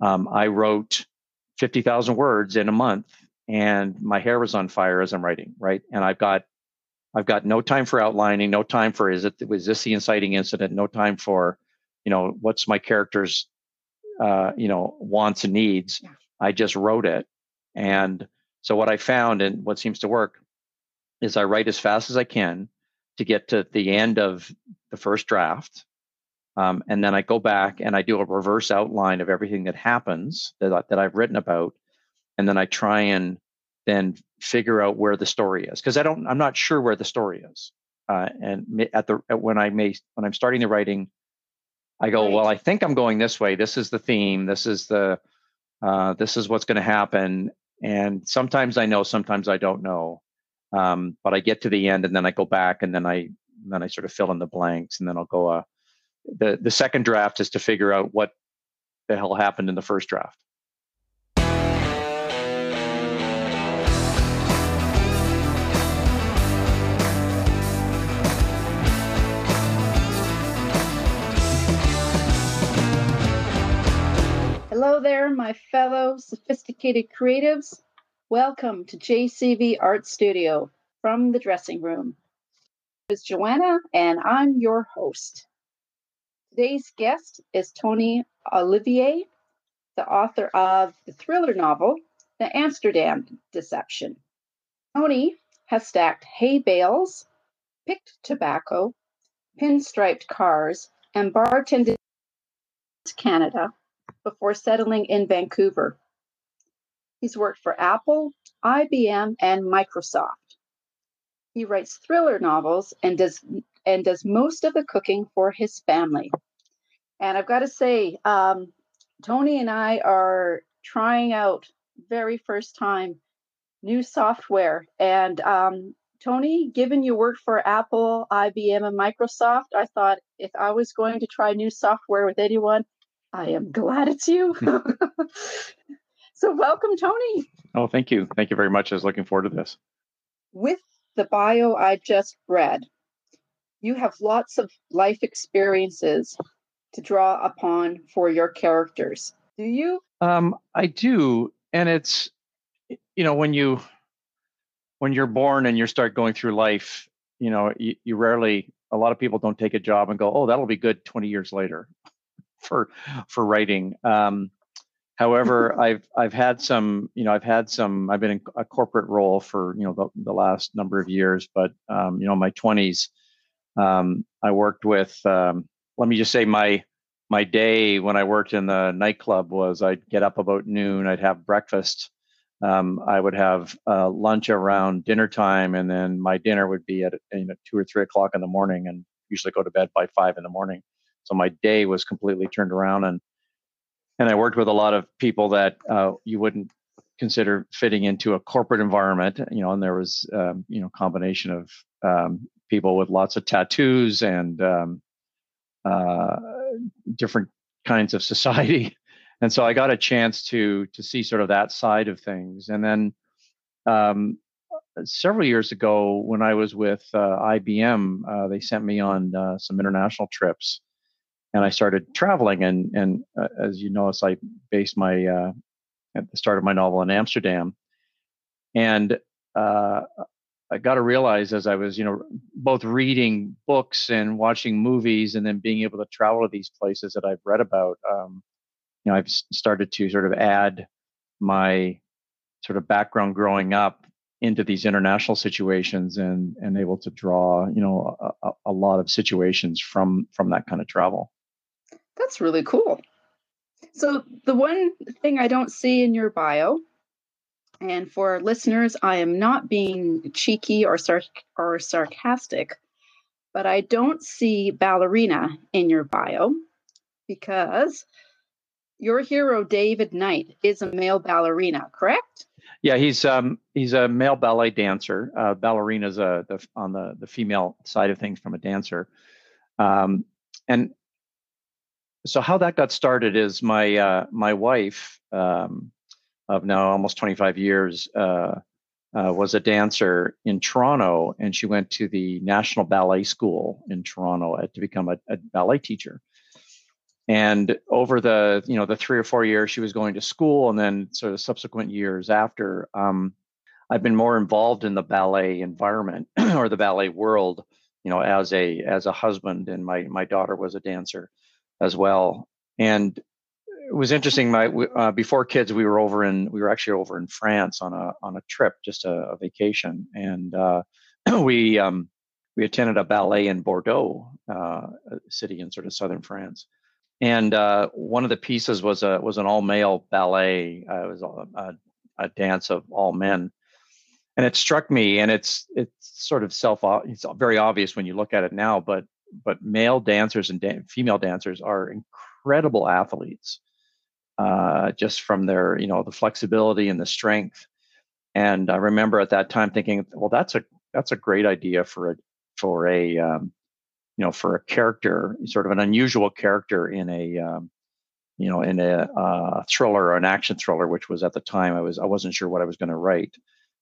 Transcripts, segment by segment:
um, I wrote 50,000 words in a month and my hair was on fire as I'm writing, right? And I've got I've got no time for outlining, no time for is it was this the inciting incident, no time for, you know, what's my character's uh, you know, wants and needs. Yeah. I just wrote it. And so what I found and what seems to work is I write as fast as I can to get to the end of the first draft. Um, and then I go back and I do a reverse outline of everything that happens that, that I've written about. And then I try and then figure out where the story is because I don't, I'm not sure where the story is. Uh, and at the when I may when I'm starting the writing, I go, right. well, I think I'm going this way. This is the theme. This is the uh, this is what's going to happen. And sometimes I know, sometimes I don't know. Um, but I get to the end and then I go back and then I then I sort of fill in the blanks and then I'll go. Uh, the the second draft is to figure out what the hell happened in the first draft. Hello there, my fellow sophisticated creatives. Welcome to JCV Art Studio from the dressing room. It's Joanna, and I'm your host. Today's guest is Tony Ollivier, the author of the thriller novel, The Amsterdam Deception. Tony has stacked hay bales, picked tobacco, pinstriped cars, and bartended Canada before settling in Vancouver. He's worked for Apple, IBM, and Microsoft. He writes thriller novels and does and does most of the cooking for his family. And I've got to say, um, Tony and I are trying out very first time new software. And um, Tony, given you worked for Apple, IBM, and Microsoft, I thought if I was going to try new software with anyone, I am glad it's you. so, welcome, Tony. Oh, thank you. Thank you very much. I was looking forward to this. With the bio I just read, you have lots of life experiences to draw upon for your characters. Do you? Um, I do, and it's you know when you when you're born and you start going through life, you know you, you rarely. A lot of people don't take a job and go, "Oh, that'll be good 20 years later." for for writing. Um, however, I've I've had some, you know, I've had some. I've been in a corporate role for you know the, the last number of years, but um, you know, my twenties, um, I worked with. Um, let me just say my my day when I worked in the nightclub was I'd get up about noon, I'd have breakfast. Um, I would have uh, lunch around dinner time, and then my dinner would be at you know two or three o'clock in the morning, and usually go to bed by five in the morning. So my day was completely turned around, and and I worked with a lot of people that uh, you wouldn't consider fitting into a corporate environment. You know, and there was um, you know combination of um, people with lots of tattoos and um, uh, different kinds of society. And so I got a chance to to see sort of that side of things. And then um, several years ago, when I was with uh, IBM, uh, they sent me on uh, some international trips and I started traveling. And and uh, as you notice, I based my uh, at the start of my novel in Amsterdam, and uh, I got to realize as I was, you know, both reading books and watching movies, and then being able to travel to these places that I've read about. Um, you know, I've started to sort of add my sort of background growing up into these international situations and and able to draw you know a, a, lot of situations from from that kind of travel that's really cool. So, the one thing I don't see in your bio, and for listeners, I am not being cheeky or, sar- or sarcastic, but I don't see ballerina in your bio because your hero David Knight is a male ballerina, correct? Yeah, he's um he's a male ballet dancer. Uh, ballerina is a the, on the the female side of things from a dancer, um, and so how that got started is my uh, my wife um, of now almost 25 years uh, uh, was a dancer in Toronto, and she went to the National Ballet School in Toronto uh, to become a, a ballet teacher. And over the you know the three or four years she was going to school, and then sort of subsequent years after, um, I've been more involved in the ballet environment or the ballet world. You know, as a as a husband, and my my daughter was a dancer as well. And it was interesting. My uh, before kids, we were over in we were actually over in France on a on a trip, just a, a vacation, and uh, we um, we attended a ballet in Bordeaux, uh, a city in sort of southern France and uh, one of the pieces was a was an all male ballet. Uh, it was a, a, a, dance of all men, and it struck me. And it's it's sort of self it's very obvious when you look at it now, but but male dancers and da- female dancers are incredible athletes, uh, just from their you know the flexibility and the strength. And I remember at that time thinking, well, that's a that's a great idea for a for a um, you know, for a character, sort of an unusual character in a, um, you know, in a uh, thriller or an action thriller, which was at the time I was I wasn't sure what I was going to write,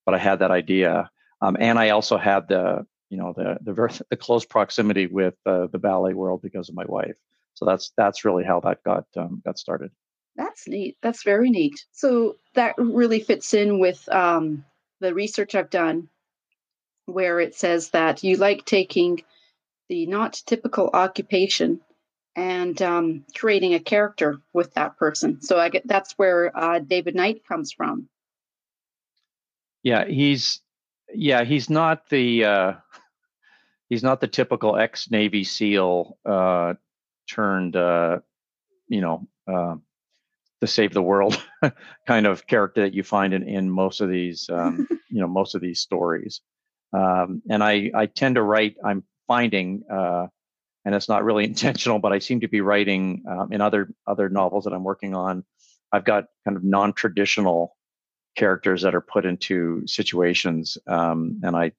but I had that idea, um, and I also had the, you know, the the very, the close proximity with uh, the ballet world because of my wife. So that's that's really how that got um, got started. That's neat. That's very neat. So that really fits in with um, the research I've done, where it says that you like taking the not typical occupation and um, creating a character with that person. So I get that's where uh, David Knight comes from. Yeah, he's yeah he's not the uh, he's not the typical ex Navy SEAL uh, turned uh, you know uh, to save the world kind of character that you find in, in most of these um, you know most of these stories. Um, and I I tend to write I'm finding, uh, and it's not really intentional, but I seem to be writing um, in other other novels that I'm working on. I've got kind of non-traditional characters that are put into situations, um, and I,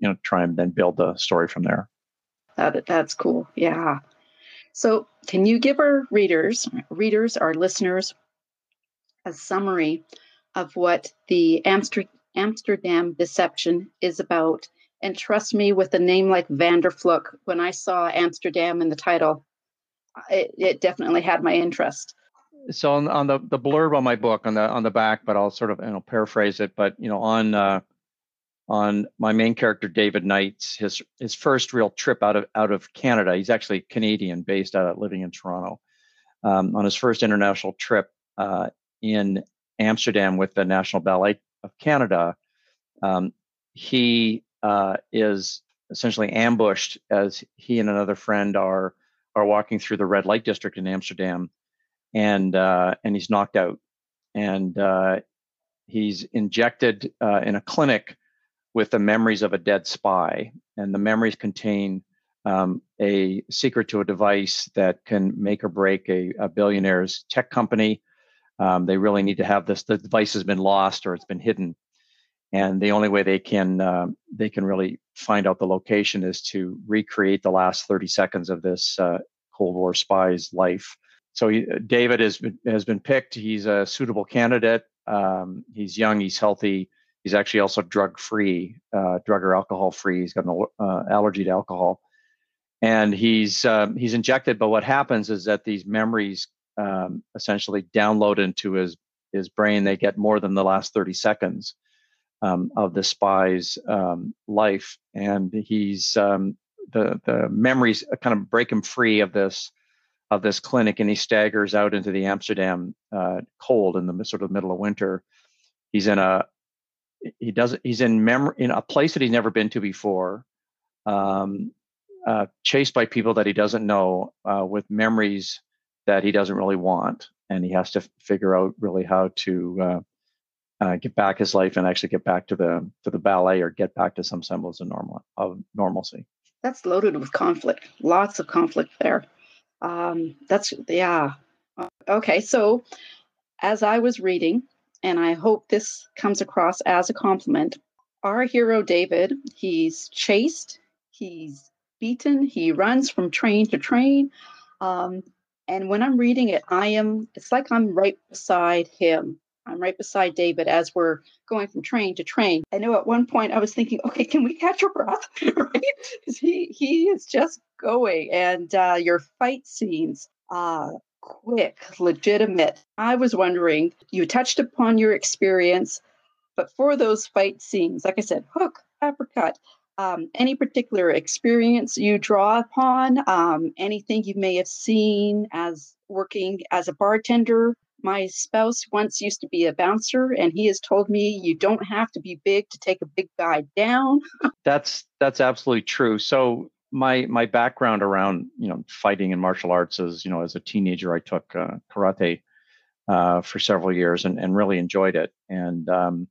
you know, try and then build the story from there. That that's cool. Yeah. So, can you give our readers, readers, our listeners, a summary of what the Amster- Amsterdam Deception is about and trust me, with a name like Vandervloek, when I saw Amsterdam in the title, it, it definitely had my interest. So on, on, the, the blurb on my book on the on the back, but I'll sort of know, paraphrase it. But you know, on uh, on my main character David Knight's his his first real trip out of out of Canada. He's actually Canadian, based out of living in Toronto. Um, on his first international trip uh, in Amsterdam with the National Ballet of Canada, um, he uh, is essentially ambushed as he and another friend are are walking through the red light district in Amsterdam, and uh, and he's knocked out, and uh, he's injected uh, in a clinic with the memories of a dead spy, and the memories contain um, a secret to a device that can make or break a, a billionaire's tech company. Um, they really need to have this. The device has been lost or it's been hidden and the only way they can uh, they can really find out the location is to recreate the last 30 seconds of this uh, Cold War spy's life. So he, David has been, has been picked. He's a suitable candidate. Um, he's young. He's healthy. He's actually also drug free, uh, drug or alcohol free. He's got an uh, allergy to alcohol, and he's um, he's injected. But what happens is that these memories um, essentially download into his his brain. They get more than the last 30 seconds um, of the spy's um, life, and he's um, the the memories kind of break him free of this of this clinic, and he staggers out into the Amsterdam uh, cold in the sort of middle of winter. He's in a he doesn't he's in memory in a place that he's never been to before, um, uh, chased by people that he doesn't know, uh, with memories that he doesn't really want, and he has to f- figure out really how to uh, uh, get back his life and actually get back to the to the ballet or get back to some semblance of normal of normalcy. That's loaded with conflict. Lots of conflict there. Um, that's yeah. Okay, so as I was reading, and I hope this comes across as a compliment, our hero David, he's chased, he's beaten, he runs from train to train. Um, and when I'm reading it, I am, it's like I'm right beside him. I'm right beside David as we're going from train to train. I know at one point I was thinking, okay, can we catch our breath? right? He he is just going, and uh, your fight scenes. Uh, quick, legitimate. I was wondering, you touched upon your experience, but for those fight scenes, like I said, hook, uppercut, um, any particular experience you draw upon, um, anything you may have seen as working as a bartender. My spouse once used to be a bouncer, and he has told me you don't have to be big to take a big guy down. that's that's absolutely true. So my my background around you know fighting and martial arts is you know as a teenager I took uh, karate uh, for several years and, and really enjoyed it. And um,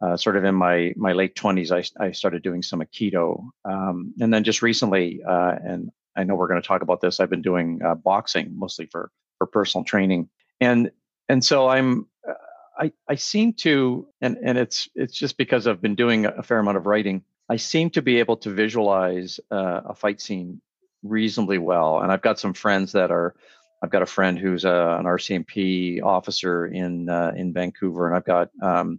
uh, sort of in my my late 20s, I, I started doing some Aikido. Um, and then just recently, uh, and I know we're going to talk about this, I've been doing uh, boxing mostly for for personal training. And and so I'm uh, I I seem to and and it's it's just because I've been doing a fair amount of writing. I seem to be able to visualize uh, a fight scene reasonably well. And I've got some friends that are I've got a friend who's a, uh, an RCMP officer in uh, in Vancouver, and I've got um,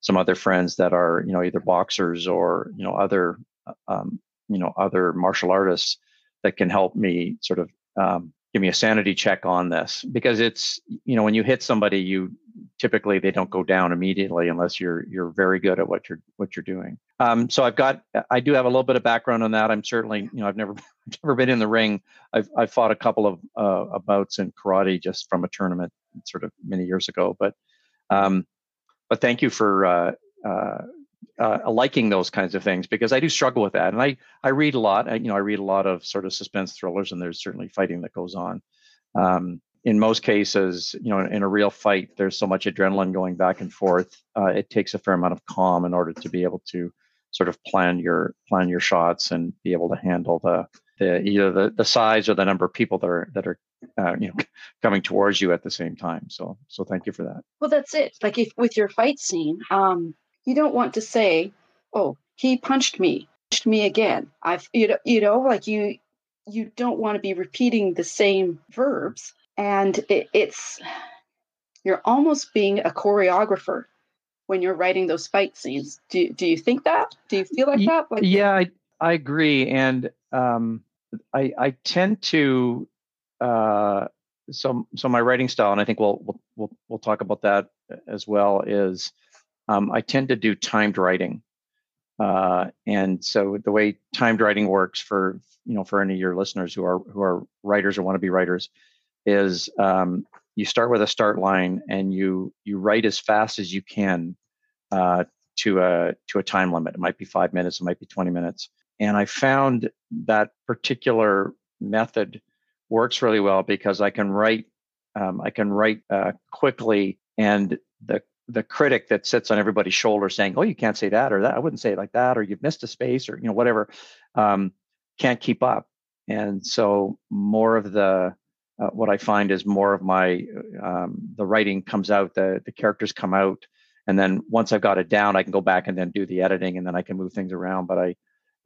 some other friends that are you know either boxers or you know other um, you know other martial artists that can help me sort of um, give me a sanity check on this. Because it's you know when you hit somebody you typically they don't go down immediately unless you're you're very good at what you're what you're doing. Um, so i've got i do have a little bit of background on that. I'm certainly you know i've never never been in the ring. I've i've fought a couple of uh, bouts in karate just from a tournament sort of many years ago but um, but thank you for uh, uh, uh, liking those kinds of things because I do struggle with that, and I I read a lot. I, you know, I read a lot of sort of suspense thrillers, and there's certainly fighting that goes on. Um, in most cases, you know, in a real fight, there's so much adrenaline going back and forth. Uh, it takes a fair amount of calm in order to be able to sort of plan your plan your shots and be able to handle the the either the, the size or the number of people that are that are uh, you know coming towards you at the same time so so thank you for that well that's it like if with your fight scene um you don't want to say oh he punched me punched me again. I've you know you know like you you don't want to be repeating the same verbs and it, it's you're almost being a choreographer when you're writing those fight scenes. Do, do you think that? Do you feel like that? Like yeah I, I agree and um, I, I tend to uh, so so my writing style, and I think we'll we'll we'll, we'll talk about that as well. Is um, I tend to do timed writing, uh, and so the way timed writing works for you know for any of your listeners who are who are writers or want to be writers is um, you start with a start line and you you write as fast as you can uh, to a to a time limit. It might be five minutes, it might be twenty minutes, and I found that particular method works really well because I can write um, I can write uh, quickly, and the the critic that sits on everybody's shoulder saying, "Oh, you can't say that or that. I wouldn't say it like that, or you've missed a space, or you know whatever," um, can't keep up. And so more of the uh, what I find is more of my um, the writing comes out, the the characters come out, and then once I've got it down, I can go back and then do the editing, and then I can move things around. But I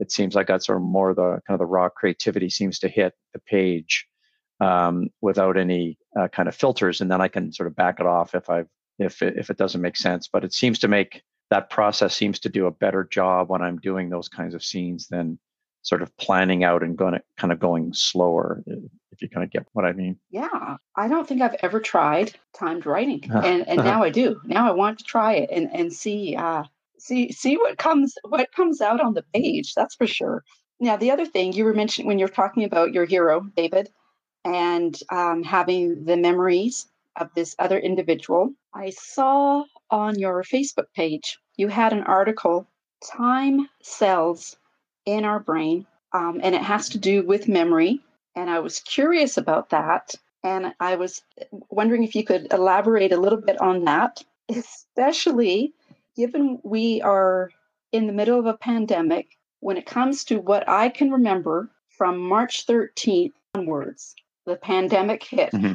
it seems like that's sort of more the kind of the raw creativity seems to hit the page um, without any uh, kind of filters, and then I can sort of back it off if I if it, if it doesn't make sense. But it seems to make that process seems to do a better job when I'm doing those kinds of scenes than sort of planning out and going kind of going slower if you kind of get what i mean yeah i don't think i've ever tried timed writing and and now i do now i want to try it and and see uh see see what comes what comes out on the page that's for sure now the other thing you were mentioning when you're talking about your hero david and um, having the memories of this other individual i saw on your facebook page you had an article time cells in our brain um, and it has to do with memory and i was curious about that and i was wondering if you could elaborate a little bit on that especially given we are in the middle of a pandemic, when it comes to what I can remember from March 13th onwards, the pandemic hit. Mm-hmm.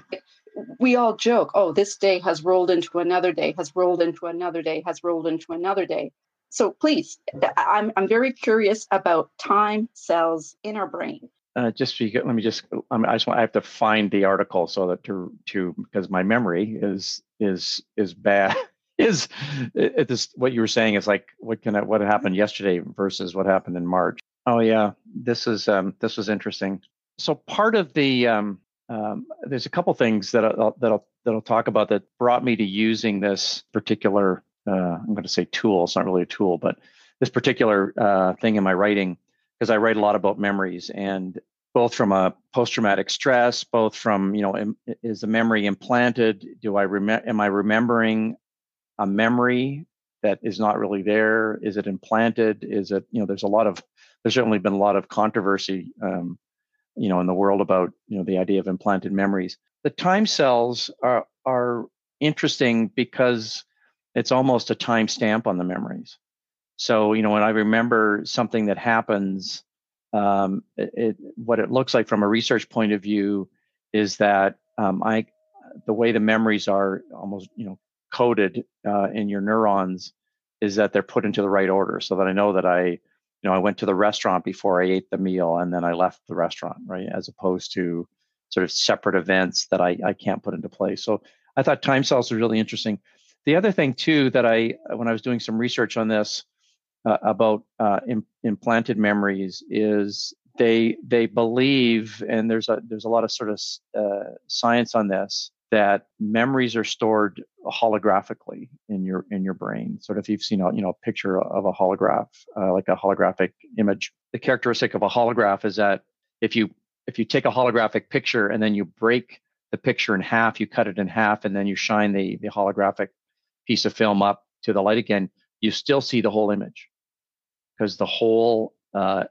We all joke, oh, this day has rolled into another day, has rolled into another day, has rolled into another day. So please, I'm, I'm very curious about time cells in our brain. Uh, just let me just I just want I have to find the article so that to to because my memory is is is bad is it, this what you were saying is like what can I, what happened yesterday versus what happened in March. Oh yeah, this is um, this was interesting. So part of the um, um, there's a couple things that I'll, that I'll that I'll talk about that brought me to using this particular. Uh, I'm going to say tool. It's not really a tool, but this particular uh, thing in my writing because I write a lot about memories and both from a post-traumatic stress, both from you know, is the memory implanted? Do I remember? Am I remembering a memory that is not really there? Is it implanted? Is it you know? There's a lot of there's certainly been a lot of controversy, um, you know, in the world about you know the idea of implanted memories. The time cells are are interesting because it's almost a time stamp on the memories. So you know, when I remember something that happens um, it, what it looks like from a research point of view is that um, I, the way the memories are almost you know coded uh, in your neurons is that they're put into the right order, so that I know that I, you know, I went to the restaurant before I ate the meal and then I left the restaurant, right? As opposed to sort of separate events that I, I can't put into place. So I thought time cells was really interesting. The other thing too that I, when I was doing some research on this, uh, about uh, Im- implanted memories is they they believe, and there's a there's a lot of sort of uh, science on this that memories are stored holographically in your in your brain. Sort of, if you've seen a you know a picture of a holograph, uh, like a holographic image. The characteristic of a holograph is that if you if you take a holographic picture and then you break the picture in half, you cut it in half, and then you shine the the holographic piece of film up to the light again, you still see the whole image because the whole uh,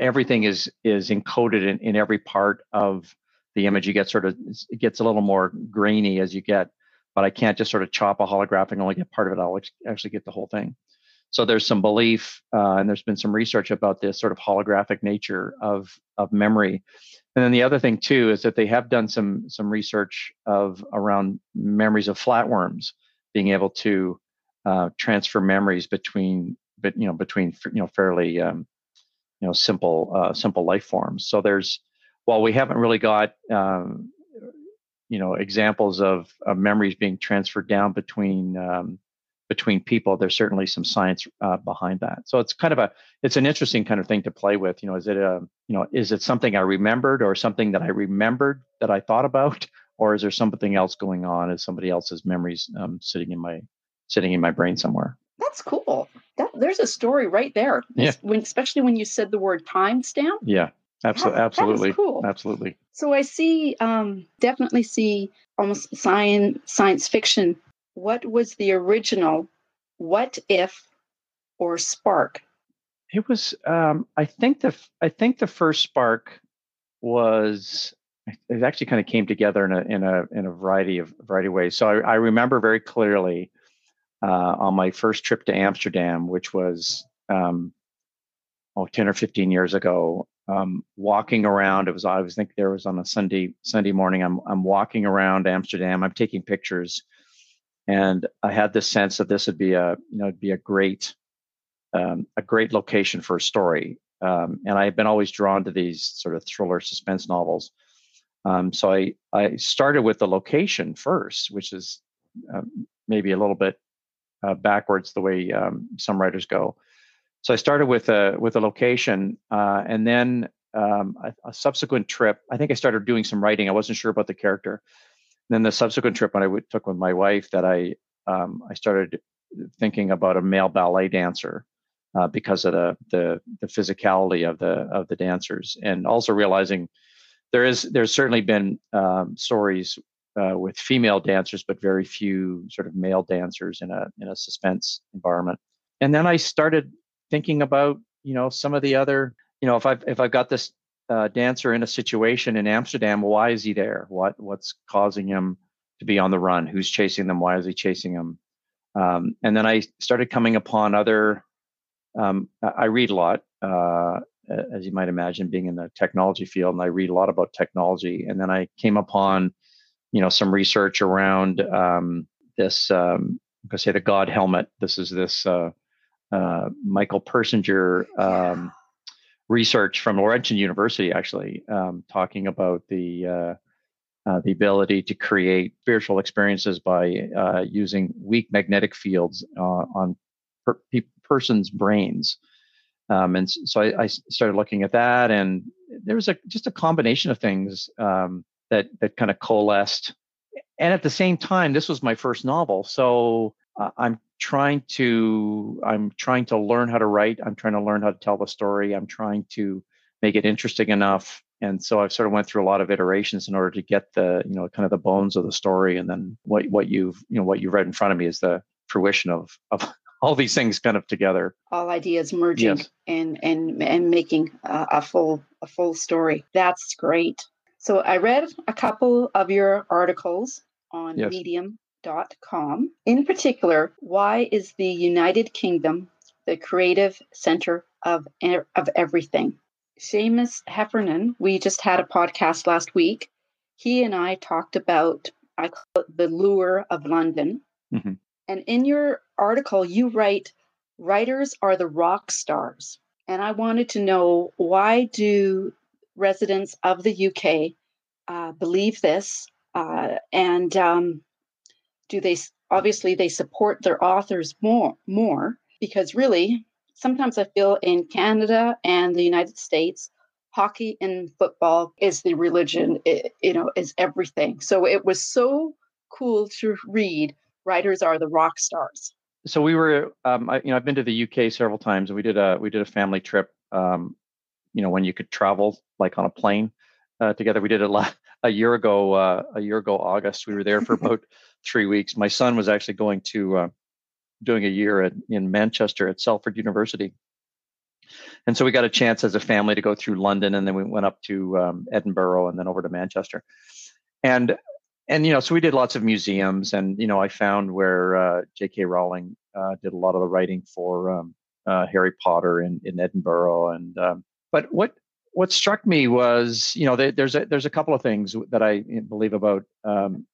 everything is is encoded in, in every part of the image. You get sort of it gets a little more grainy as you get, but I can't just sort of chop a holographic and only get part of it. I'll actually get the whole thing. So there's some belief, uh, and there's been some research about this sort of holographic nature of of memory. And then the other thing too is that they have done some some research of around memories of flatworms being able to uh, transfer memories between but you know between you know fairly um, you know simple uh, simple life forms. So there's while we haven't really got um, you know examples of, of, memories being transferred down between um, between people, there's certainly some science uh, behind that. So it's kind of a it's an interesting kind of thing to play with. You know, is it a you know is it something I remembered or something that I remembered that I thought about, or is there something else going on? Is somebody else's memories um, sitting in my sitting in my brain somewhere? That's cool. That, there's a story right there. Yeah. When, especially when you said the word timestamp. Yeah. Absolutely. Absolutely. cool. Absolutely. So I see, um, definitely see almost science science fiction. What was the original? What if, or spark? It was. Um, I think the. I think the first spark was. It actually kind of came together in a in a in a variety of variety of ways. So I, I remember very clearly uh, on my first trip to Amsterdam, which was um, oh, 10 or 15 years ago, um, walking around. It was I was think there was on a Sunday Sunday morning. I'm I'm walking around Amsterdam. I'm taking pictures, and I had this sense that this would be a you know it'd be a great um, a great location for a story. Um, and I've been always drawn to these sort of thriller suspense novels. Um, so I I started with the location first, which is um, maybe a little bit uh, backwards the way um, some writers go. So I started with a with a location, uh, and then um, a, a, subsequent trip. I think I started doing some writing. I wasn't sure about the character. And then the subsequent trip when I w- took with my wife, that I um, I started thinking about a male ballet dancer uh, because of the, the the physicality of the of the dancers, and also realizing there is there's certainly been um, stories uh, with female dancers, but very few sort of male dancers in a in a suspense environment. And then I started thinking about you know some of the other you know if I've if I've got this uh, dancer in a situation in Amsterdam, why is he there? What what's causing him to be on the run? Who's chasing them? Why is he chasing them? Um, and then I started coming upon other. Um, I read a lot, uh, as you might imagine, being in the technology field, and I read a lot about technology. And then I came upon you know some research around um, this. Um, I'm say the God helmet. This is this uh, uh, Michael Persinger um, research from Laurentian University, actually, um, talking about the uh, uh, the ability to create spiritual experiences by uh, using weak magnetic fields uh, on per- pe- persons' brains. Um, and so I, I, started looking at that, and there was a just a combination of things um, that that kind of coalesced. And at the same time, this was my first novel, so I'm trying to I'm trying to learn how to write. I'm trying to learn how to tell the story. I'm trying to make it interesting enough. And so I've sort of went through a lot of iterations in order to get the you know kind of the bones of the story, and then what what you've you know what you've read in front of me is the fruition of of all these things kind of together all ideas merging yes. and and and making a, a full a full story that's great so i read a couple of your articles on yes. medium.com in particular why is the united kingdom the creative center of of everything Seamus Heffernan, we just had a podcast last week. He and I talked about I call it the lure of London. Mm-hmm. And in your article, you write, writers are the rock stars. And I wanted to know why do residents of the UK uh, believe this? Uh, and um, do they obviously they support their authors more more because really sometimes I feel in Canada and the United States hockey and football is the religion it, you know is everything. So it was so cool to read writers are the rock stars. So we were um, I, you know i've been to the uk several times and we did a we did a family trip um, you know when you could travel like on a plane uh, together. We did it la- a year ago uh, a year ago august. We were there for about three weeks. My son was actually going to uh, doing a year at, in manchester at salford university. And so we got a chance as a family to go through london and then we went up to um, edinburgh and then over to manchester. And and you know, so we did lots of museums, and you know, I found where uh, J.K. Rowling uh, did a lot of the writing for um, uh, Harry Potter in, in Edinburgh, and um, but what what struck me was, you know, they, there's a there's a couple of things that I believe about um,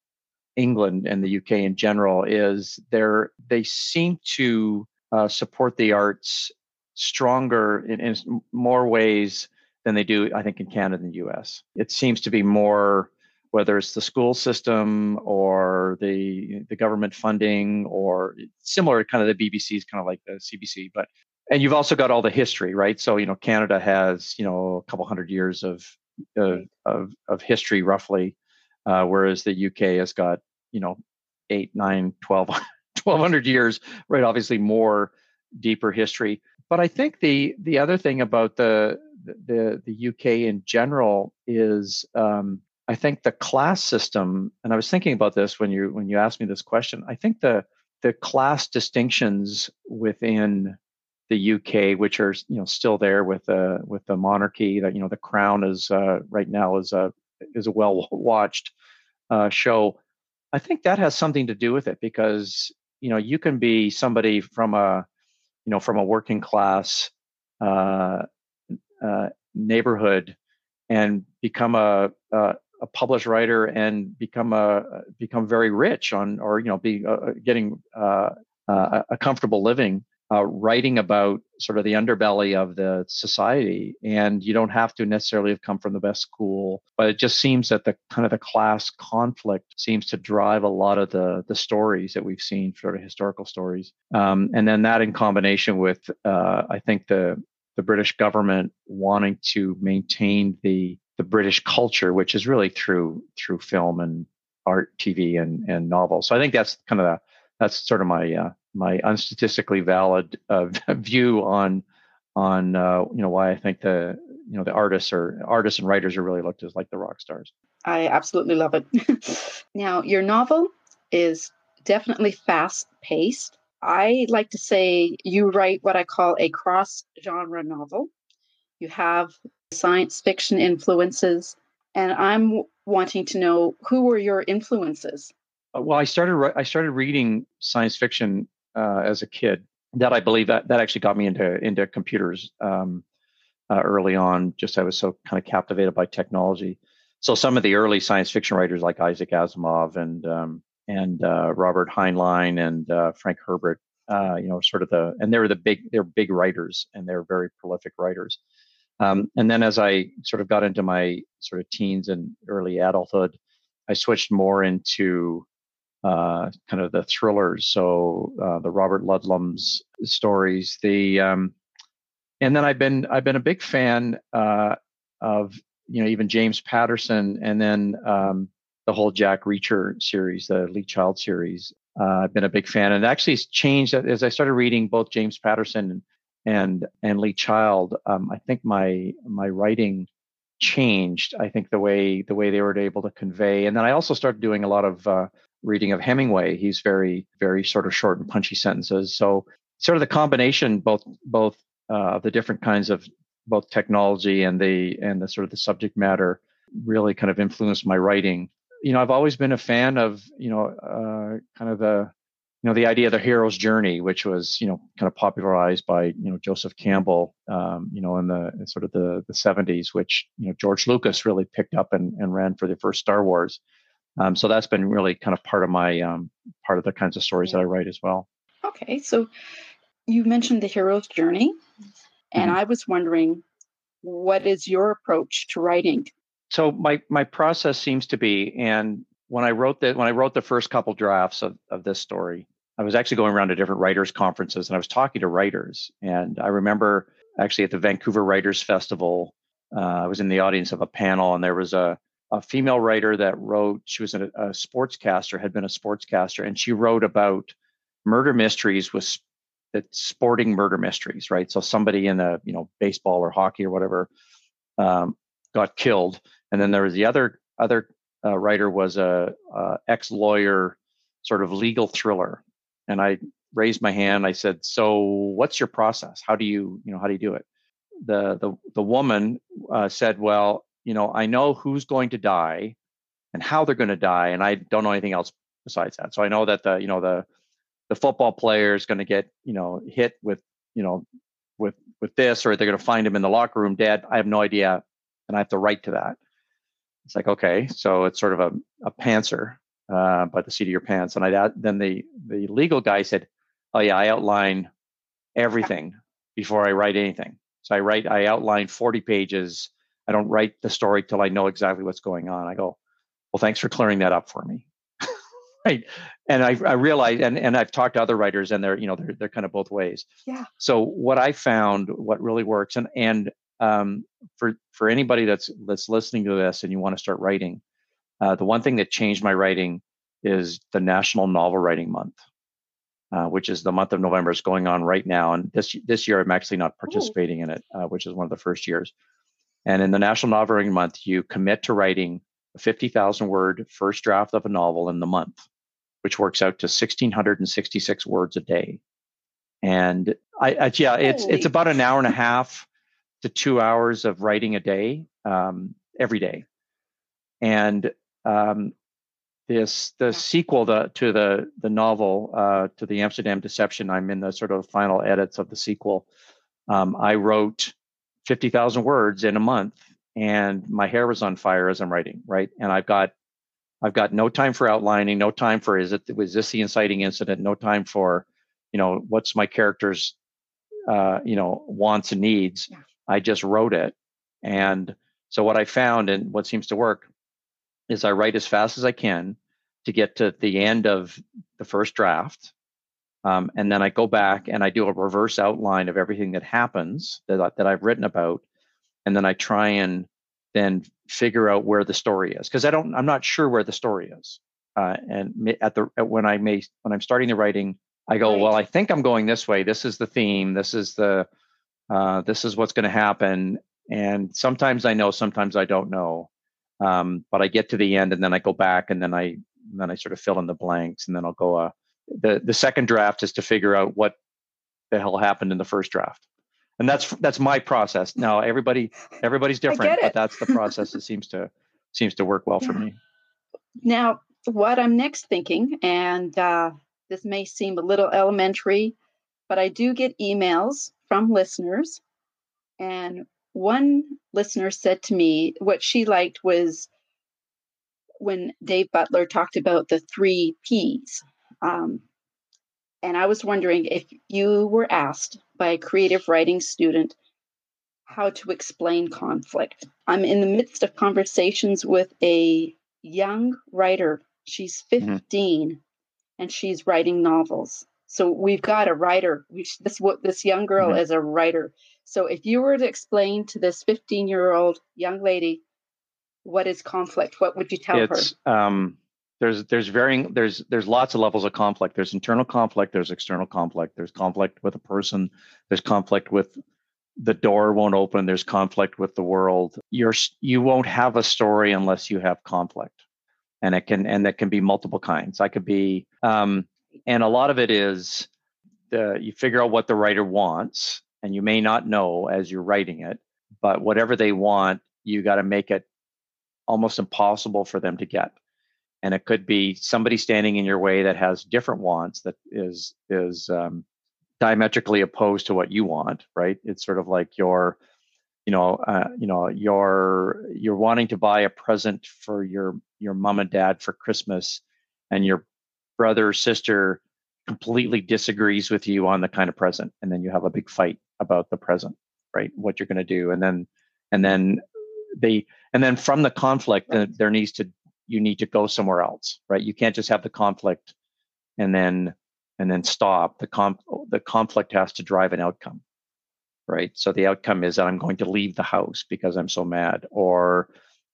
England and the UK in general is they're they seem to uh, support the arts stronger in, in more ways than they do, I think, in Canada and the US. It seems to be more whether it's the school system or the the government funding or similar kind of the BBC is kind of like the CBC, but and you've also got all the history, right? So you know Canada has you know a couple hundred years of of of, of history roughly, uh, whereas the UK has got you know eight, nine, 12, 1200 years, right? Obviously more deeper history. But I think the the other thing about the the the UK in general is um, I think the class system, and I was thinking about this when you when you asked me this question. I think the the class distinctions within the UK, which are you know still there with the with the monarchy, that you know the crown is uh, right now is a is a well watched uh, show. I think that has something to do with it because you know you can be somebody from a you know from a working class uh, uh neighborhood and become a, a, a published writer and become a become very rich on or you know be uh, uh getting uh, uh, a comfortable living uh, writing about sort of the underbelly of the society and you don't have to necessarily have come from the best school but it just seems that the kind of the class conflict seems to drive a lot of the the stories that we've seen sort of historical stories um, and then that in combination with uh, i think the the british government wanting to maintain the the British culture, which is really through through film and art, TV, and and novels. So I think that's kind of the, that's sort of my uh, my unstatistically valid uh, view on on uh, you know why I think the you know the artists or artists and writers are really looked as like the rock stars. I absolutely love it. now your novel is definitely fast paced. I like to say you write what I call a cross genre novel. You have science fiction influences. And I'm wanting to know who were your influences? Uh, well, I started I started reading science fiction uh, as a kid. That I believe that that actually got me into into computers um, uh, early on. Just I was so kind of captivated by technology. So some of the early science fiction writers like Isaac Asimov and um, and uh, Robert Heinlein and uh, Frank Herbert, uh, you know, sort of the and they were the big they're big writers and they're very prolific writers. Um, and then as I sort of got into my sort of teens and early adulthood, I switched more into uh, kind of the thrillers. So uh, the Robert Ludlum's stories, the um, and then I've been I've been a big fan uh, of you know even James Patterson, and then um, the whole Jack Reacher series, the Lee Child series. Uh, I've been a big fan, and it actually changed as I started reading both James Patterson and and Lee Child. Um, I think my my writing changed. I think the way the way they were able to convey, and then I also started doing a lot of uh, reading of Hemingway. He's very very sort of short and punchy sentences. So sort of the combination both both uh, the different kinds of both technology and the and the sort of the subject matter really kind of influenced my writing. You know, I've always been a fan of you know uh, kind of the you know the idea of the hero's journey, which was you know kind of popularized by you know Joseph Campbell, um, you know in the in sort of the the 70s, which you know George Lucas really picked up and, and ran for the first Star Wars. Um, so that's been really kind of part of my um, part of the kinds of stories that I write as well. Okay, so you mentioned the hero's journey, and mm-hmm. I was wondering, what is your approach to writing? So my my process seems to be, and when I wrote that when I wrote the first couple drafts of, of this story, I was actually going around to different writers conferences and I was talking to writers. And I remember actually at the Vancouver Writers Festival, uh, I was in the audience of a panel and there was a, a female writer that wrote, she was a, a sportscaster, had been a sportscaster, and she wrote about murder mysteries with sporting murder mysteries, right? So somebody in a you know baseball or hockey or whatever um, got killed, and then there was the other other uh, writer was a, a ex lawyer, sort of legal thriller, and I raised my hand. I said, "So, what's your process? How do you you know how do you do it?" The the the woman uh, said, "Well, you know, I know who's going to die and how they're going to die, and I don't know anything else besides that. So I know that the you know the the football player is going to get you know hit with you know with with this or they're going to find him in the locker room dead. I have no idea and i have to write to that. It's like okay so it's sort of a, a pantser uh, by the seat of your pants. And i then the the legal guy said oh yeah i outline everything before i write anything. So i write i outline 40 pages i don't write the story till i know exactly what's going on. I go well thanks for clearing that up for me. Right? And I, I realize and, and i've talked to other writers and they're you know they're, they're kind of both ways. Yeah. So what i found what really works and and um, for for anybody that's that's listening to this and you want to start writing uh, the one thing that changed my writing is the national novel writing month uh, which is the month of november is going on right now and this this year i'm actually not participating Ooh. in it uh, which is one of the first years and in the national novel writing month you commit to writing a 50000 word first draft of a novel in the month which works out to 1666 words a day. And I, I yeah, it's Holy. it's about an hour and a half to two hours of writing a day, um, every day. And um, this the sequel to, to the the novel uh, to the Amsterdam Deception. I'm in the sort of final edits of the sequel. Um, I wrote fifty thousand words in a month, and my hair was on fire as I'm writing. Right, and I've got I've got no time for outlining, no time for is it was this the inciting incident, no time for, you know, what's my character's uh, you know, wants and needs. I just wrote it. And so what I found and what seems to work is I write as fast as I can to get to the end of the first draft. Um, and then I go back and I do a reverse outline of everything that happens that, that I've written about. And then I try and then figure out where the story is because I don't I'm not sure where the story is. Uh, and at the at when I may when I'm starting the writing, I go, right. well, I think I'm going this way. This is the theme. This is the uh, this is what's going to happen. And sometimes I know, sometimes I don't know. Um, but I get to the end and then I go back and then I and then I sort of fill in the blanks and then I'll go. Uh, the the second draft is to figure out what the hell happened in the first draft. And that's that's my process. Now everybody everybody's different but that's the process that seems to seems to work well yeah. for me. Now what i'm next thinking and uh, this may seem a little elementary but i do get emails from listeners. And one listener said to me what she liked was when dave butler talked about the three p's um, and I was wondering if you were asked by a creative writing student how to explain conflict. I'm in the midst of conversations with a young writer. She's mm-hmm. 15 mm-hmm. and she's writing novels. So we've got a writer. We, this what this young girl Mhm. is a writer. So if you were to explain to this 15 year old young lady what is conflict, what would you tell her? um there's there's varying there's there's lots of levels of conflict. There's internal conflict there's external conflict there's conflict with a person there's conflict with the door won't open there's conflict with the world. You're you won't have a story unless you have conflict. And it can and that can be multiple kinds. I could be um and a lot of it is the you figure out what the writer wants and you may not know as you're writing it but whatever they want you got to make it almost impossible for them to get and it could be somebody standing in your way that has different wants that is is um, diametrically opposed to what you want right it's sort of like your you know uh, you know you're you're wanting to buy a present for your your mom and dad for christmas and your brother or sister completely disagrees with you on the kind of present and then you have a big fight about the present right what you're going to do and then and then they and then from the conflict Right. there needs to you need to go somewhere else right? You can't just have the conflict and then and then stop. The com the conflict has to drive an outcome right? So the outcome is that i'm going to leave the house because i'm so mad or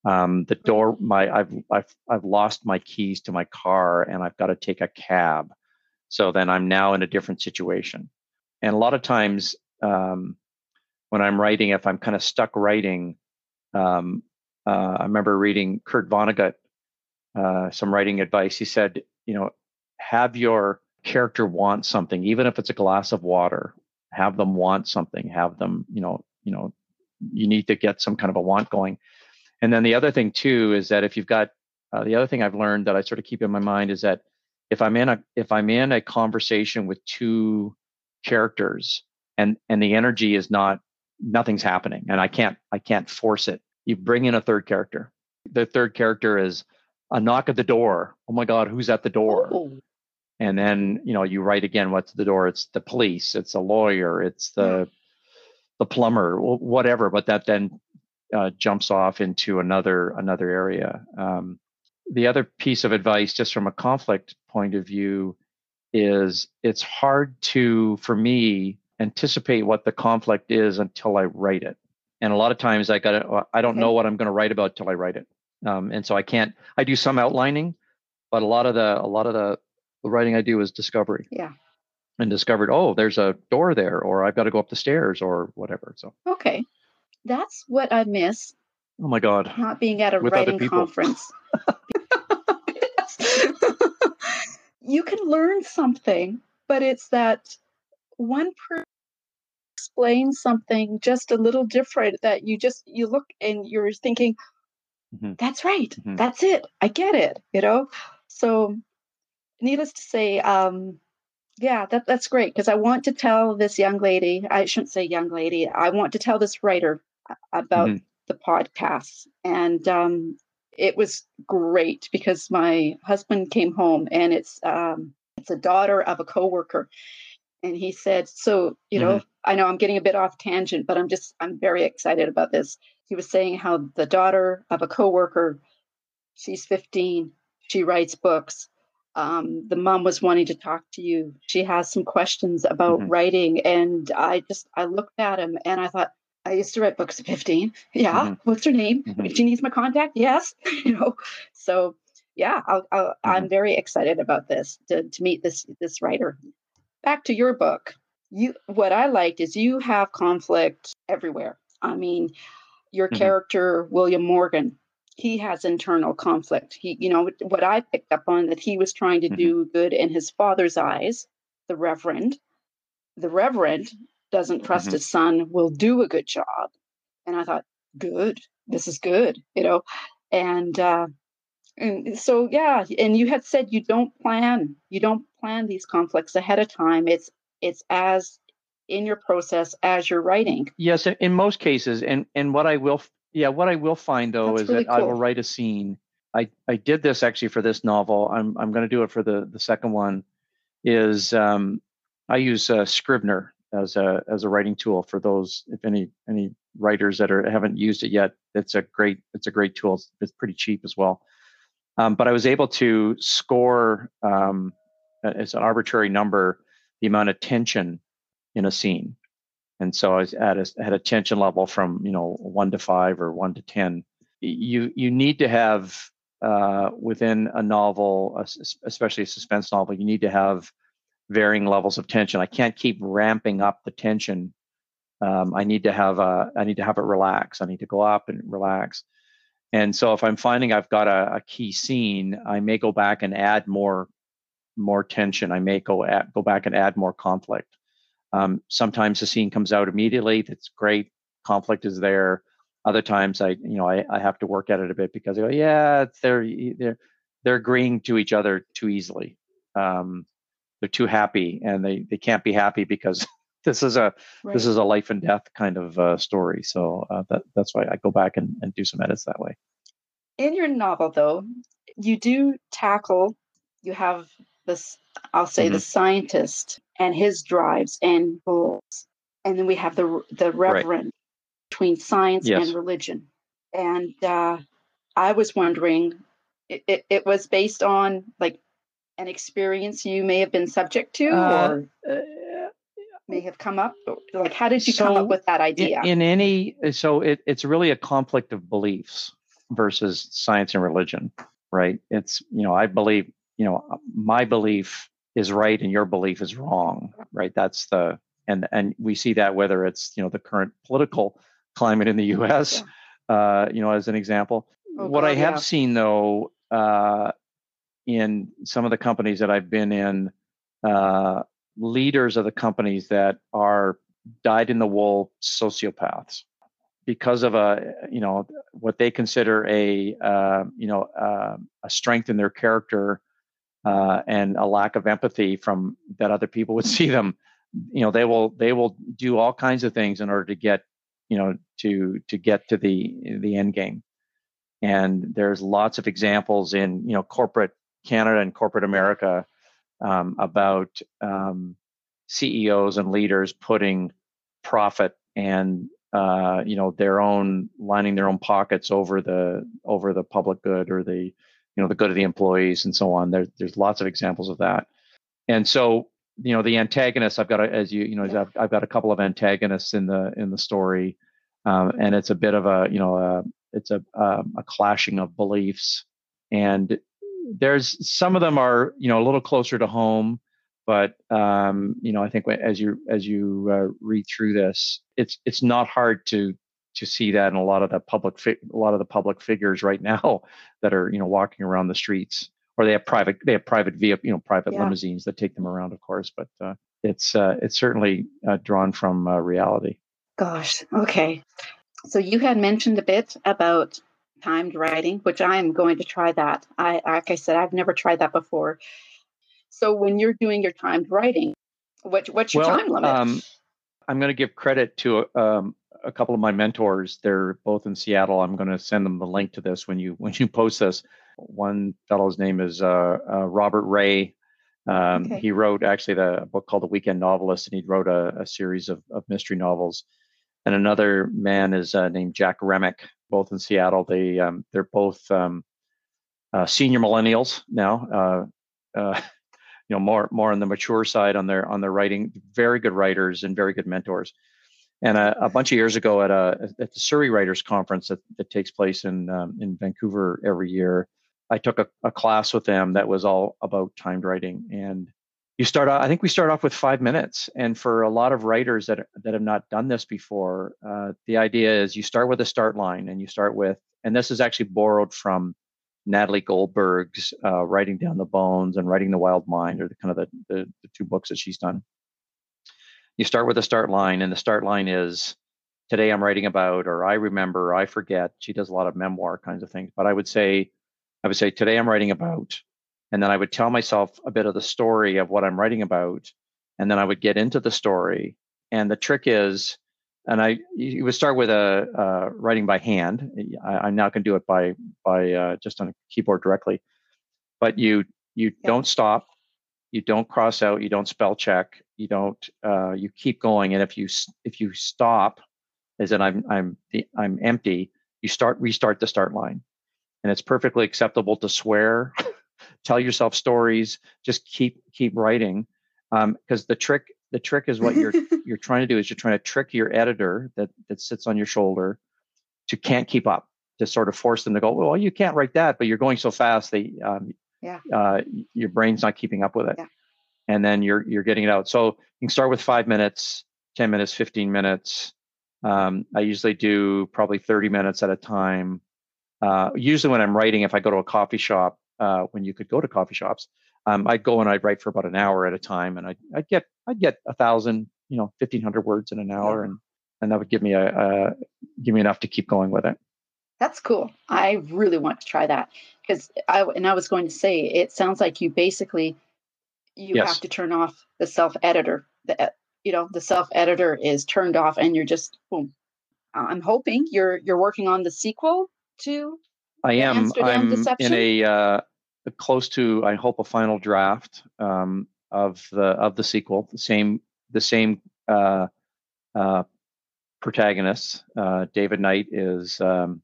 um, the door my I've, I've i've lost my keys to my car and i've got to take a cab. So then i'm now in a different situation. And a lot of times um, when i'm writing if i'm kind of stuck writing um, uh, i remember reading kurt vonnegut uh, some writing advice. He said you know have your character want something even if it's a glass of water. Have them want something. Have them you know you know you need to get some kind of a want going. And then the other thing too is that if you've got uh, the other thing i've learned that i sort of keep in my mind is that if i'm in a if i'm in a conversation with two characters and and the energy is not nothing's happening and i can't i can't force it you bring in a third character. The third character is a knock at the door. Oh my god who's at the door? Oh, and then you know you write again what's the door? It's the police it's a lawyer it's the the plumber whatever but that then uh, jumps off into another another area. Um, the other piece of advice just from a conflict point of view is it's hard to for me anticipate what the conflict is until i write it. And a lot of times i got i don't know what i'm going to write about till i write it um, and so i can't i do some outlining but a lot of the a lot of the the writing I do is discovery. Yeah. And discovered, oh, there's a door there, or I've got to go up the stairs, or whatever. So, okay. That's what I miss oh my God, not being at a With writing conference. you can learn something, but it's that one person explains something just a little different that you just you look and you're thinking, Mhm. that's right, Mhm. that's it, I get it, you know. So, needless to say, um, yeah, that that's great because I want to tell this young lady. I shouldn't say young lady. I want to tell this writer about Mhm. the podcast, and um, it was great because my husband came home, and it's um, it's a daughter of a coworker, and he said, "So you know, I know I'm getting a bit off tangent, but I'm just I'm very excited about this." He was saying how the daughter of a coworker, she's 15, she writes books. Um, the mom was wanting to talk to you. She has some questions about Mhm. writing, and I just I looked at him and I thought, I used to write books at 15. Yeah, Mhm. what's her name? Mhm. She needs my contact. Yes, you know. So yeah, I'll, I'll, I'm very excited about this to, to meet this this writer. Back to your book. You what I liked is you have conflict everywhere. I mean, your Mhm. character William Morgan, he has internal conflict. He, you know, what I picked up on that he was trying to Mhm. do good in his father's eyes, the Reverend. The Reverend doesn't trust Mhm. his son will do a good job. And I thought, good, this is good, you know. And uh and so yeah, and you had said you don't plan, you don't plan these conflicts ahead of time. It's it's as in your process as you're writing. yes, in, most cases, and and what I will, yeah, what I will find though That's is really that I will write a scene. I I did this actually for this novel. I'm I'm going to do it for the the second one. Is um, I use uh, Scrivener as a as a writing tool for those if any any writers that are haven't used it yet. It's a great it's a great tool. It's, it's pretty cheap as well. Um, but I was able to score um, it's an arbitrary number the amount of tension in a scene. And so I was at a, had a tension level from you know one to five or one to ten. You you need to have uh, within a novel, especially a suspense novel, you need to have varying levels of tension. I can't keep ramping up the tension. Um, I need to have a I need to have it relax. I need to go up and relax. And so if I'm finding I've got a, a key scene, I may go back and add more more tension. I may go at, go back and add more conflict. Um, sometimes the scene comes out immediately. That's great. Conflict is there. Other times, I you know I, I have to work at it a bit because I go, yeah, they're they're they're agreeing to each other too easily. Um, they're too happy, and they they can't be happy because this is a right. this is a life and death kind of uh, story. So uh, that that's why I go back and, and do some edits that way. In your novel, though, you do tackle. You have this. I'll say mm-hmm. the scientist and his drives and goals. And then we have the the reverend right. between science yes. and religion. And uh, I was wondering, it, it, it, was based on like an experience you may have been subject to, uh, or uh, may have come up. Like, how did you so come up with that idea? In, in any, so it, it's really a conflict of beliefs versus science and religion, right? It's you know, I believe, you know, my belief is right and your belief is wrong right that's the and and we see that whether it's you know the current political climate in the us yeah. uh, you know as an example oh, what God, i have yeah. seen though uh, in some of the companies that i've been in uh, leaders of the companies that are dyed in the wool sociopaths because of a you know what they consider a uh, you know uh, a strength in their character uh, and a lack of empathy from that other people would see them. You know they will they will do all kinds of things in order to get you know to to get to the the end game. And there's lots of examples in you know corporate canada and corporate america um, about um, ceos and leaders putting profit and uh, you know their own lining their own pockets over the over the public good or the you know the good of the employees and so on. There's there's lots of examples of that. And so you know the antagonists i've got a, as you you know I've, I've got a couple of antagonists in the in the story. Um, and it's a bit of a you know a, it's a um, a clashing of beliefs. And there's some of them are you know a little closer to home but um, you know i think as you as you uh, read through this it's it's not hard to to see that in a lot of the public fi- a lot of the public figures right now that are you know walking around the streets or they have private they have private via you know private yeah. limousines that take them around of course but uh, it's uh, it's certainly uh, drawn from uh, reality. Gosh okay. So you had mentioned a bit about timed writing which i am going to try that. I like i said i've never tried that before. So when you're doing your timed writing what, what's your well, time limit? um, i'm going to give credit to um, a couple of my mentors. They're both in Seattle. I'm going to send them the link to this when you when you post this. One fellow's name is uh, uh, Robert Ray. Um, okay. He wrote actually the book called The Weekend Novelist, and he wrote a, a series of, of mystery novels. And another man is uh, named Jack Remick, both in Seattle. They um, they're both um, uh, senior millennials now. Uh, uh, you know, more more on the mature side on their on their writing. Very good writers and very good mentors. And a, a, bunch of years ago at a at the Surrey Writers Conference that, that takes place in um, in Vancouver every year, I took a, a, class with them that was all about timed writing. And you start off, I think we start off with five minutes. And for a lot of writers that that have not done this before, uh, the idea is you start with a start line, and you start with, and this is actually borrowed from Natalie Goldberg's uh, Writing Down the Bones and Writing the Wild Mind, or the kind of the, the, the two books that she's done you start with a start line, and the start line is today I'm writing about, or I remember, or I forget. She does a lot of memoir kinds of things, but I would say, I would say today I'm writing about, and then I would tell myself a bit of the story of what I'm writing about, and then I would get into the story. And the trick is, and I you would start with a uh, writing by hand. I, am not going to do it by by uh, just on a keyboard directly, but you you yeah. don't stop you don't cross out you don't spell check you don't uh, you keep going and if you if you stop as in i'm i'm i'm empty you start restart the start line. And it's perfectly acceptable to swear tell yourself stories just keep keep writing because um, the trick the trick is what you're you're trying to do is you're trying to trick your editor that that sits on your shoulder to can't keep up to sort of force them to go well you can't write that but you're going so fast that um, yeah. uh, your brain's not keeping up with it. Yeah. and then you're you're getting it out. So you can start with five minutes 10 minutes 15 minutes. Um, i usually do probably 30 minutes at a time. Uh, usually when i'm writing if i go to a coffee shop uh, when you could go to coffee shops um, I'd go and I'd write for about an hour at a time, and I'd, I'd get I'd get a thousand, you know, fifteen hundred words in an hour, and and that would give me a, a give me enough to keep going with it. That's cool. I really want to try that because I and I was going to say it sounds like you basically you yes. have to turn off the self editor. The you know the self editor is turned off, and you're just boom. I'm hoping you're you're working on the sequel to. I am. I'm Deception. in a uh, close to, I hope, a final draft um, of the of the sequel. The same the same uh, uh, protagonist. Uh, David Knight is um,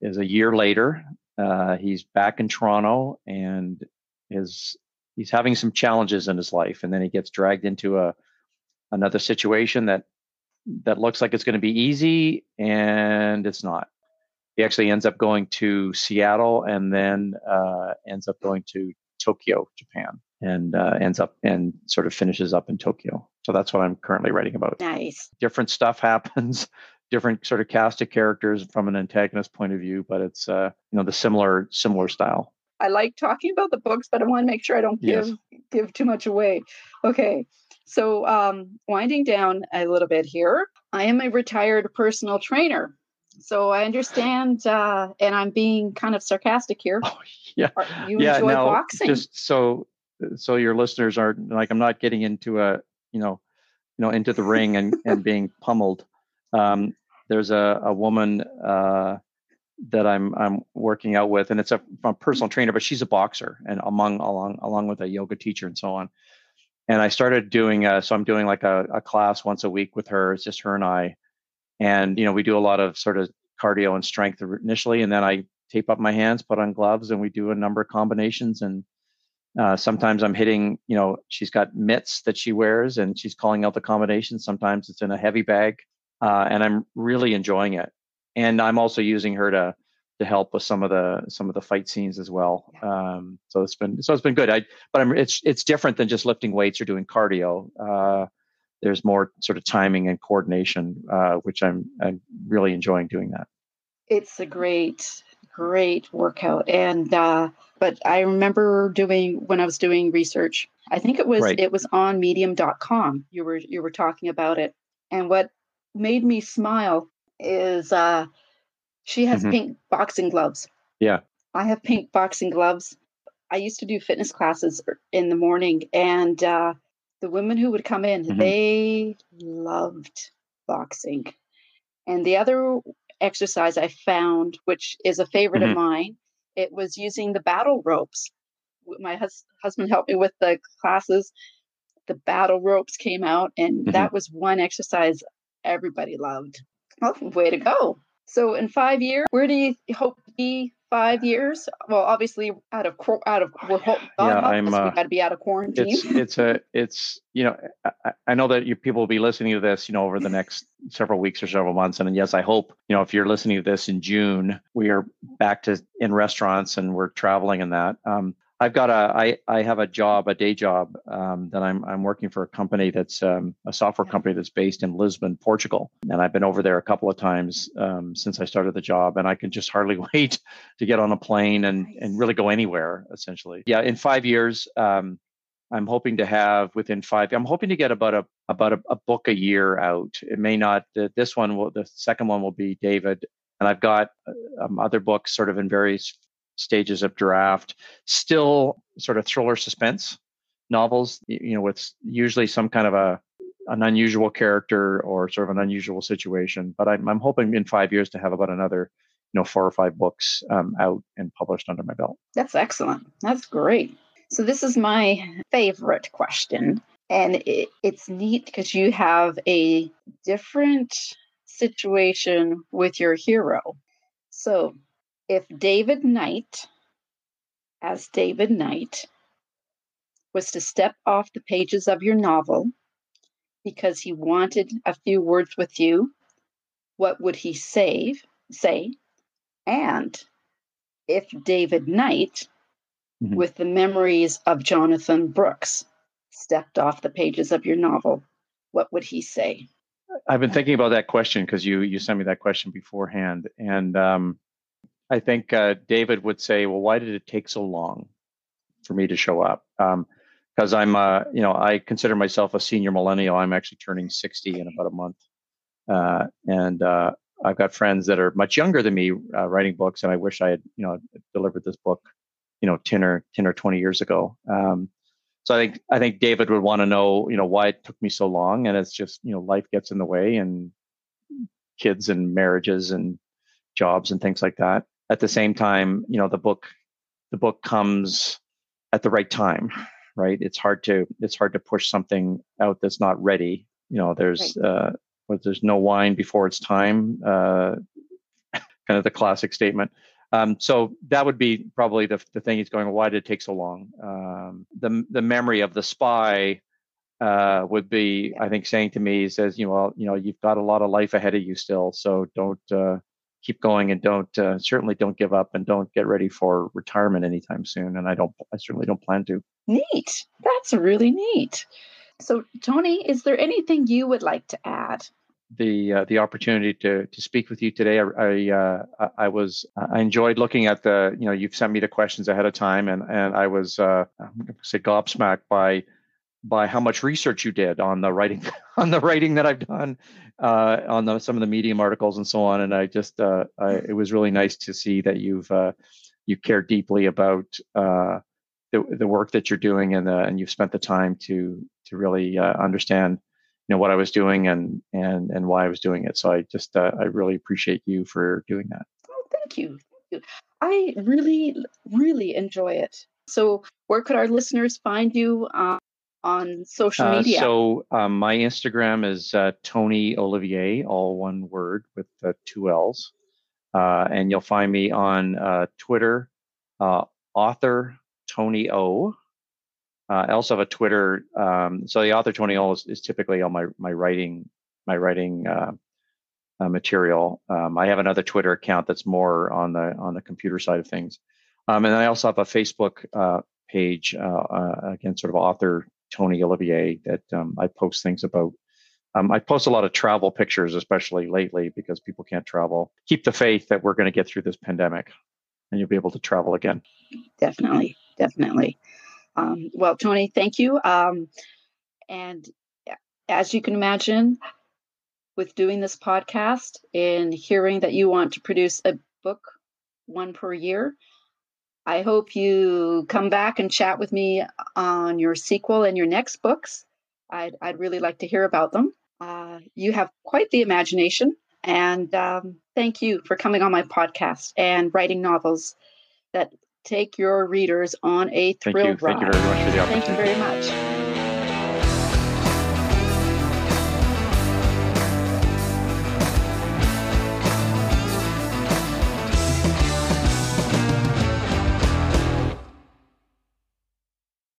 is a year later. Uh, he's back in Toronto and is he's having some challenges in his life, and then he gets dragged into a another situation that that looks like it's going to be easy, and it's not he actually ends up going to Seattle and then uh, ends up going to Tokyo, Japan, and uh, ends up and sort of finishes up in Tokyo. So that's what I'm currently writing about. Nice. Different stuff happens, different sort of cast of characters from an antagonist point of view, but it's uh, you know the similar similar style. I like talking about the books, but I want to make sure I don't give yes. give too much away. Okay. So um, winding down a little bit here, I am a retired personal trainer. So I understand, uh, and I'm being kind of sarcastic here. Oh, yeah, you yeah. enjoy now, boxing. just so so your listeners are like, I'm not getting into a you know, you know, into the ring and and being pummeled. Um, there's a a woman uh, that I'm I'm working out with, and it's a, a personal trainer, but she's a boxer, and among along along with a yoga teacher and so on. And I started doing, uh, so I'm doing like a, a class once a week with her. It's just her and I and you know we do a lot of sort of cardio and strength initially and then i tape up my hands put on gloves and we do a number of combinations and uh, sometimes i'm hitting you know she's got mitts that she wears and she's calling out the combinations sometimes it's in a heavy bag uh, and i'm really enjoying it and i'm also using her to to help with some of the some of the fight scenes as well um, so it's been so it's been good i but i'm it's it's different than just lifting weights or doing cardio uh, there's more sort of timing and coordination, uh, which I'm I'm really enjoying doing that. It's a great great workout, and uh, but I remember doing when I was doing research. I think it was right. it was on Medium.com. You were you were talking about it, and what made me smile is uh, she has mm-hmm. pink boxing gloves. Yeah, I have pink boxing gloves. I used to do fitness classes in the morning, and uh, the women who would come in, mm-hmm. they loved boxing. And the other exercise I found, which is a favorite mm-hmm. of mine, it was using the battle ropes. My hus- husband helped me with the classes. The battle ropes came out, and mm-hmm. that was one exercise everybody loved. Well, way to go. So, in five years, where do you hope to be five years. Well, obviously out of out of we're yeah, I'm, uh, we got to be out of quarantine. It's it's a it's you know I, I know that you people will be listening to this you know over the next several weeks or several months, and yes, I hope you know if you're listening to this in June, we are back to in restaurants and we're traveling and that. Um, I've got a I I have a job, a day job um, that I'm I'm working for a company that's um, a software company that's based in Lisbon, Portugal, and I've been over there a couple of times um, since I started the job, and I can just hardly wait to get on a plane and nice. and really go anywhere. Essentially, yeah. In five years, um, I'm hoping to have within five. I'm hoping to get about a about a, a book a year out. It may not. This one will. The second one will be David, and I've got uh, um, other books sort of in various stages of draft. Still sort of thriller suspense novels, you know, with usually some kind of a an unusual character or sort of an unusual situation. But I'm, I'm hoping in five years to have about another, you know, four or five books um, out and published under my belt. That's excellent. That's great. So this is my favorite question, and it, it's neat because you have a different situation with your hero. So if David Knight, as David Knight, was to step off the pages of your novel because he wanted a few words with you, what would he say? Say, and if David Knight, mm-hmm. with the memories of Jonathan Brooks, stepped off the pages of your novel, what would he say? I've been thinking about that question because you you sent me that question beforehand, and um, I think uh, David would say, "Well, why did it take so long for me to show up?" Because um, I'm, uh, you know, I consider myself a senior millennial. I'm actually turning 60 in about a month, uh, and uh, I've got friends that are much younger than me uh, writing books, and I wish I had, you know, delivered this book, you know, 10 or 10 or 20 years ago. Um, so I think I think David would want to know, you know, why it took me so long, and it's just, you know, life gets in the way, and kids and marriages and jobs and things like that at the same time, you know, the book the book comes at the right time, right? It's hard to it's hard to push something out that's not ready. You know, there's right. uh there's no wine before it's time, uh kind of the classic statement. Um, so that would be probably the, the thing he's going, why did it take so long? Um, the, the memory of the spy uh, would be, I think, saying to me, he says, you know, well, you know, you've got a lot of life ahead of you still, so don't uh, keep going and don't uh, certainly don't give up and don't get ready for retirement anytime soon. And I don't, I certainly don't plan to. Neat. That's really neat. So, Tony, is there anything you would like to add? The uh, the opportunity to to speak with you today. I I, uh, I was I enjoyed looking at the you know you've sent me the questions ahead of time and and I was uh, I'm say gobsmacked by by how much research you did on the writing on the writing that I've done uh, on the, some of the Medium articles and so on. And I just uh, I, it was really nice to see that you've uh, you care deeply about uh, the the work that you're doing and uh, and you've spent the time to to really uh, understand you know what I was doing and and and why I was doing it. So I just I really appreciate you for doing that. Oh, thank you. Thank you. I really really enjoy it. So where could our listeners find you? On social uh, media? Uh, so um, my Instagram is uh, Tony Ollivier, all one word with uh, two L's. Uh, and you'll find me on uh, Twitter, author Tony O. I also have a Twitter. Um, so the author Tony O is, is, typically on my my writing my writing material. Um, I have another Twitter account that's more on the on the computer side of things. Um, and I also have a Facebook page, again, sort of author Tony Ollivier that um, I post things about. Um, I post a lot of travel pictures, especially lately, because people can't travel. Keep the faith that we're going to get through this pandemic and you'll be able to travel again. Definitely, definitely. Um, well, Tony, thank you. Um, and as you can imagine, with doing this podcast and hearing that you want to produce a book, one per year, I hope you come back and chat with me on your sequel and your next books. I'd, I'd really like to hear about them. Uh, you have quite the imagination, and um, thank you for coming on my podcast and writing novels that take your readers on a thrill thank you. ride. Thank you very much for the opportunity. Thank you very much.